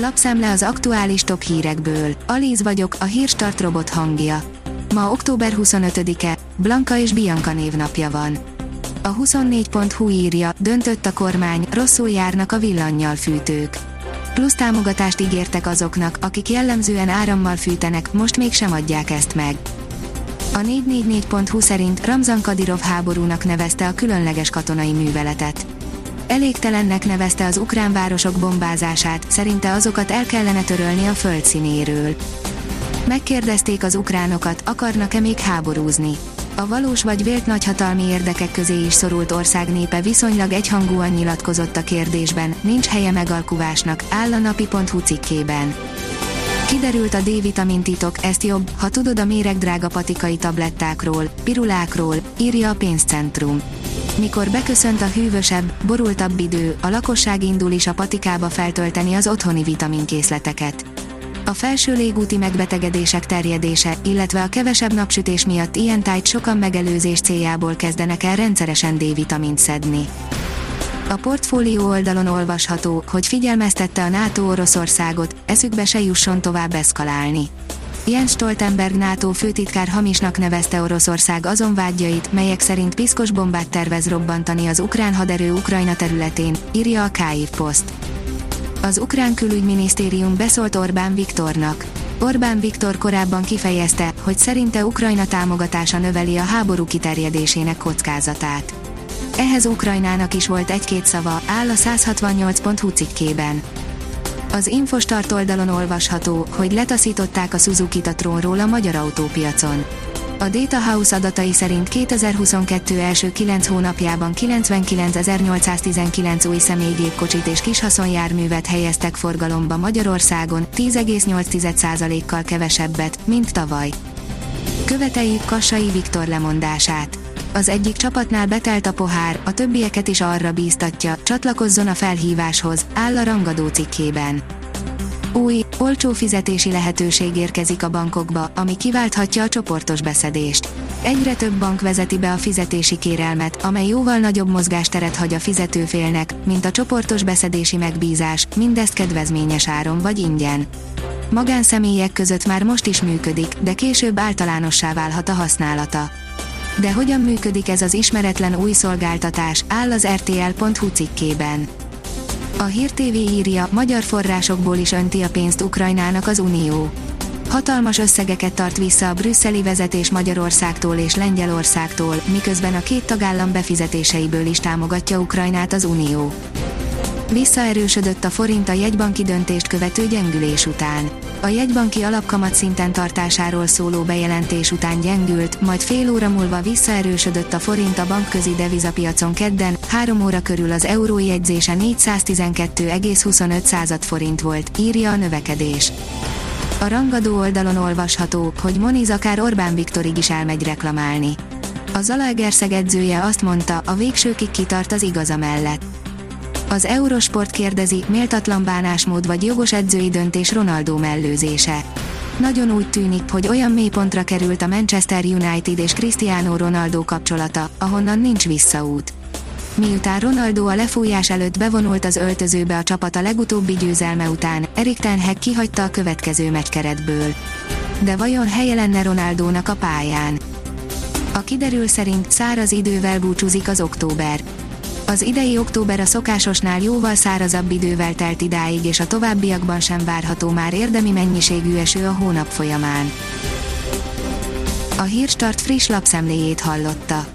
Lapszemle az aktuális top hírekből. Alíz vagyok, a hírstart robot hangja. Ma október 25-e, Blanka és Bianca névnapja van. A 24.hu írja, döntött a kormány, rosszul járnak a villannyal fűtők. Plusz támogatást ígértek azoknak, akik jellemzően árammal fűtenek, most mégsem adják ezt meg. A 444.hu szerint Ramzan Kadirov háborúnak nevezte a különleges katonai műveletet. Elégtelennek nevezte az ukrán városok bombázását, szerinte azokat el kellene törölni a földszínéről. Megkérdezték az ukránokat, akarnak-e még háborúzni. A valós vagy vélt nagyhatalmi érdekek közé is szorult ország népe viszonylag egyhangúan nyilatkozott a kérdésben, nincs helye megalkuvásnak, áll a napi.hu cikkében. Kiderült a D-vitamin titok, ezt jobb, ha tudod a méregdrága patikai tablettákról, pirulákról, írja a pénzcentrum. Mikor beköszönt a hűvösebb, borultabb idő, a lakosság indul is a patikába feltölteni az otthoni vitaminkészleteket. A felső légúti megbetegedések terjedése, illetve a kevesebb napsütés miatt ilyen tájt sokan megelőzés céljából kezdenek el rendszeresen D-vitamint szedni. A portfólió oldalon olvasható, hogy figyelmeztette a NATO Oroszországot, eszükbe se jusson tovább eszkalálni. Jens Stoltenberg NATO főtitkár hamisnak nevezte Oroszország azon vágyait, melyek szerint piszkos bombát tervez robbantani az ukrán haderő Ukrajna területén, írja a Kyiv Post. Az ukrán külügyminisztérium beszólt Orbán Viktornak. Orbán Viktor korábban kifejezte, hogy szerinte Ukrajna támogatása növeli a háború kiterjedésének kockázatát. Ehhez Ukrajnának is volt egy-két szava, áll a 168.hu cikkében. Az Infostart oldalon olvasható, hogy letaszították a Suzuki-t a trónról a magyar autópiacon. A Data House adatai szerint 2022 első 9 hónapjában 99.819 új személygépkocsit és kishaszonjárművet helyeztek forgalomba Magyarországon, 10,8%-kal kevesebbet, mint tavaly. Követeljük Kassai Viktor lemondását. Az egyik csapatnál betelt a pohár, a többieket is arra bíztatja, csatlakozzon a felhíváshoz, áll a rangadó cikkében. Új, olcsó fizetési lehetőség érkezik a bankokba, ami kiválthatja a csoportos beszedést. Egyre több bank vezeti be a fizetési kérelmet, amely jóval nagyobb mozgásteret hagy a fizetőfélnek, mint a csoportos beszedési megbízás, mindezt kedvezményes áron vagy ingyen. Magánszemélyek között már most is működik, de később általánossá válhat a használata. De hogyan működik ez az ismeretlen új szolgáltatás, áll az rtl.hu cikkében. A Hír TV írja, magyar forrásokból is önti a pénzt Ukrajnának az Unió. Hatalmas összegeket tart vissza a brüsszeli vezetés Magyarországtól és Lengyelországtól, miközben a két tagállam befizetéseiből is támogatja Ukrajnát az Unió. Visszaerősödött a forint a jegybanki döntést követő gyengülés után. A jegybanki alapkamat szinten tartásáról szóló bejelentés után gyengült, majd fél óra múlva visszaerősödött a forint a bankközi devizapiacon kedden, 3 óra körül az euró jegyzése 412,25 forint volt, írja a növekedés. A rangadó oldalon olvasható, hogy Moniz akár Orbán Viktorig is elmegy reklamálni. A Zalaegerszeg edzője azt mondta, a végsőkig kitart az igaza mellett. Az Eurosport kérdezi, méltatlan bánásmód vagy jogos edzői döntés Ronaldo mellőzése. Nagyon úgy tűnik, hogy olyan mélypontra került a Manchester United és Cristiano Ronaldo kapcsolata, ahonnan nincs visszaút. Miután Ronaldo a lefújás előtt bevonult az öltözőbe a csapat a legutóbbi győzelme után, Erik Ten Hag kihagyta a következő meccskeretből. De vajon helye lenne Ronaldónak a pályán? A kiderül szerint száraz idővel búcsúzik az október. Az idei október a szokásosnál jóval szárazabb idővel telt idáig és a továbbiakban sem várható már érdemi mennyiségű eső a hónap folyamán. A Hírstart friss lapszemléjét hallotta.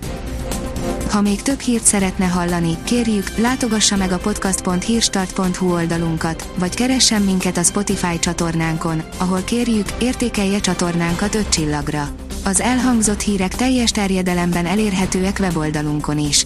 Ha még több hírt szeretne hallani, kérjük, látogassa meg a podcast.hírstart.hu oldalunkat, vagy keressen minket a Spotify csatornánkon, ahol kérjük, értékelje csatornánkat 5 csillagra. Az elhangzott hírek teljes terjedelemben elérhetőek weboldalunkon is.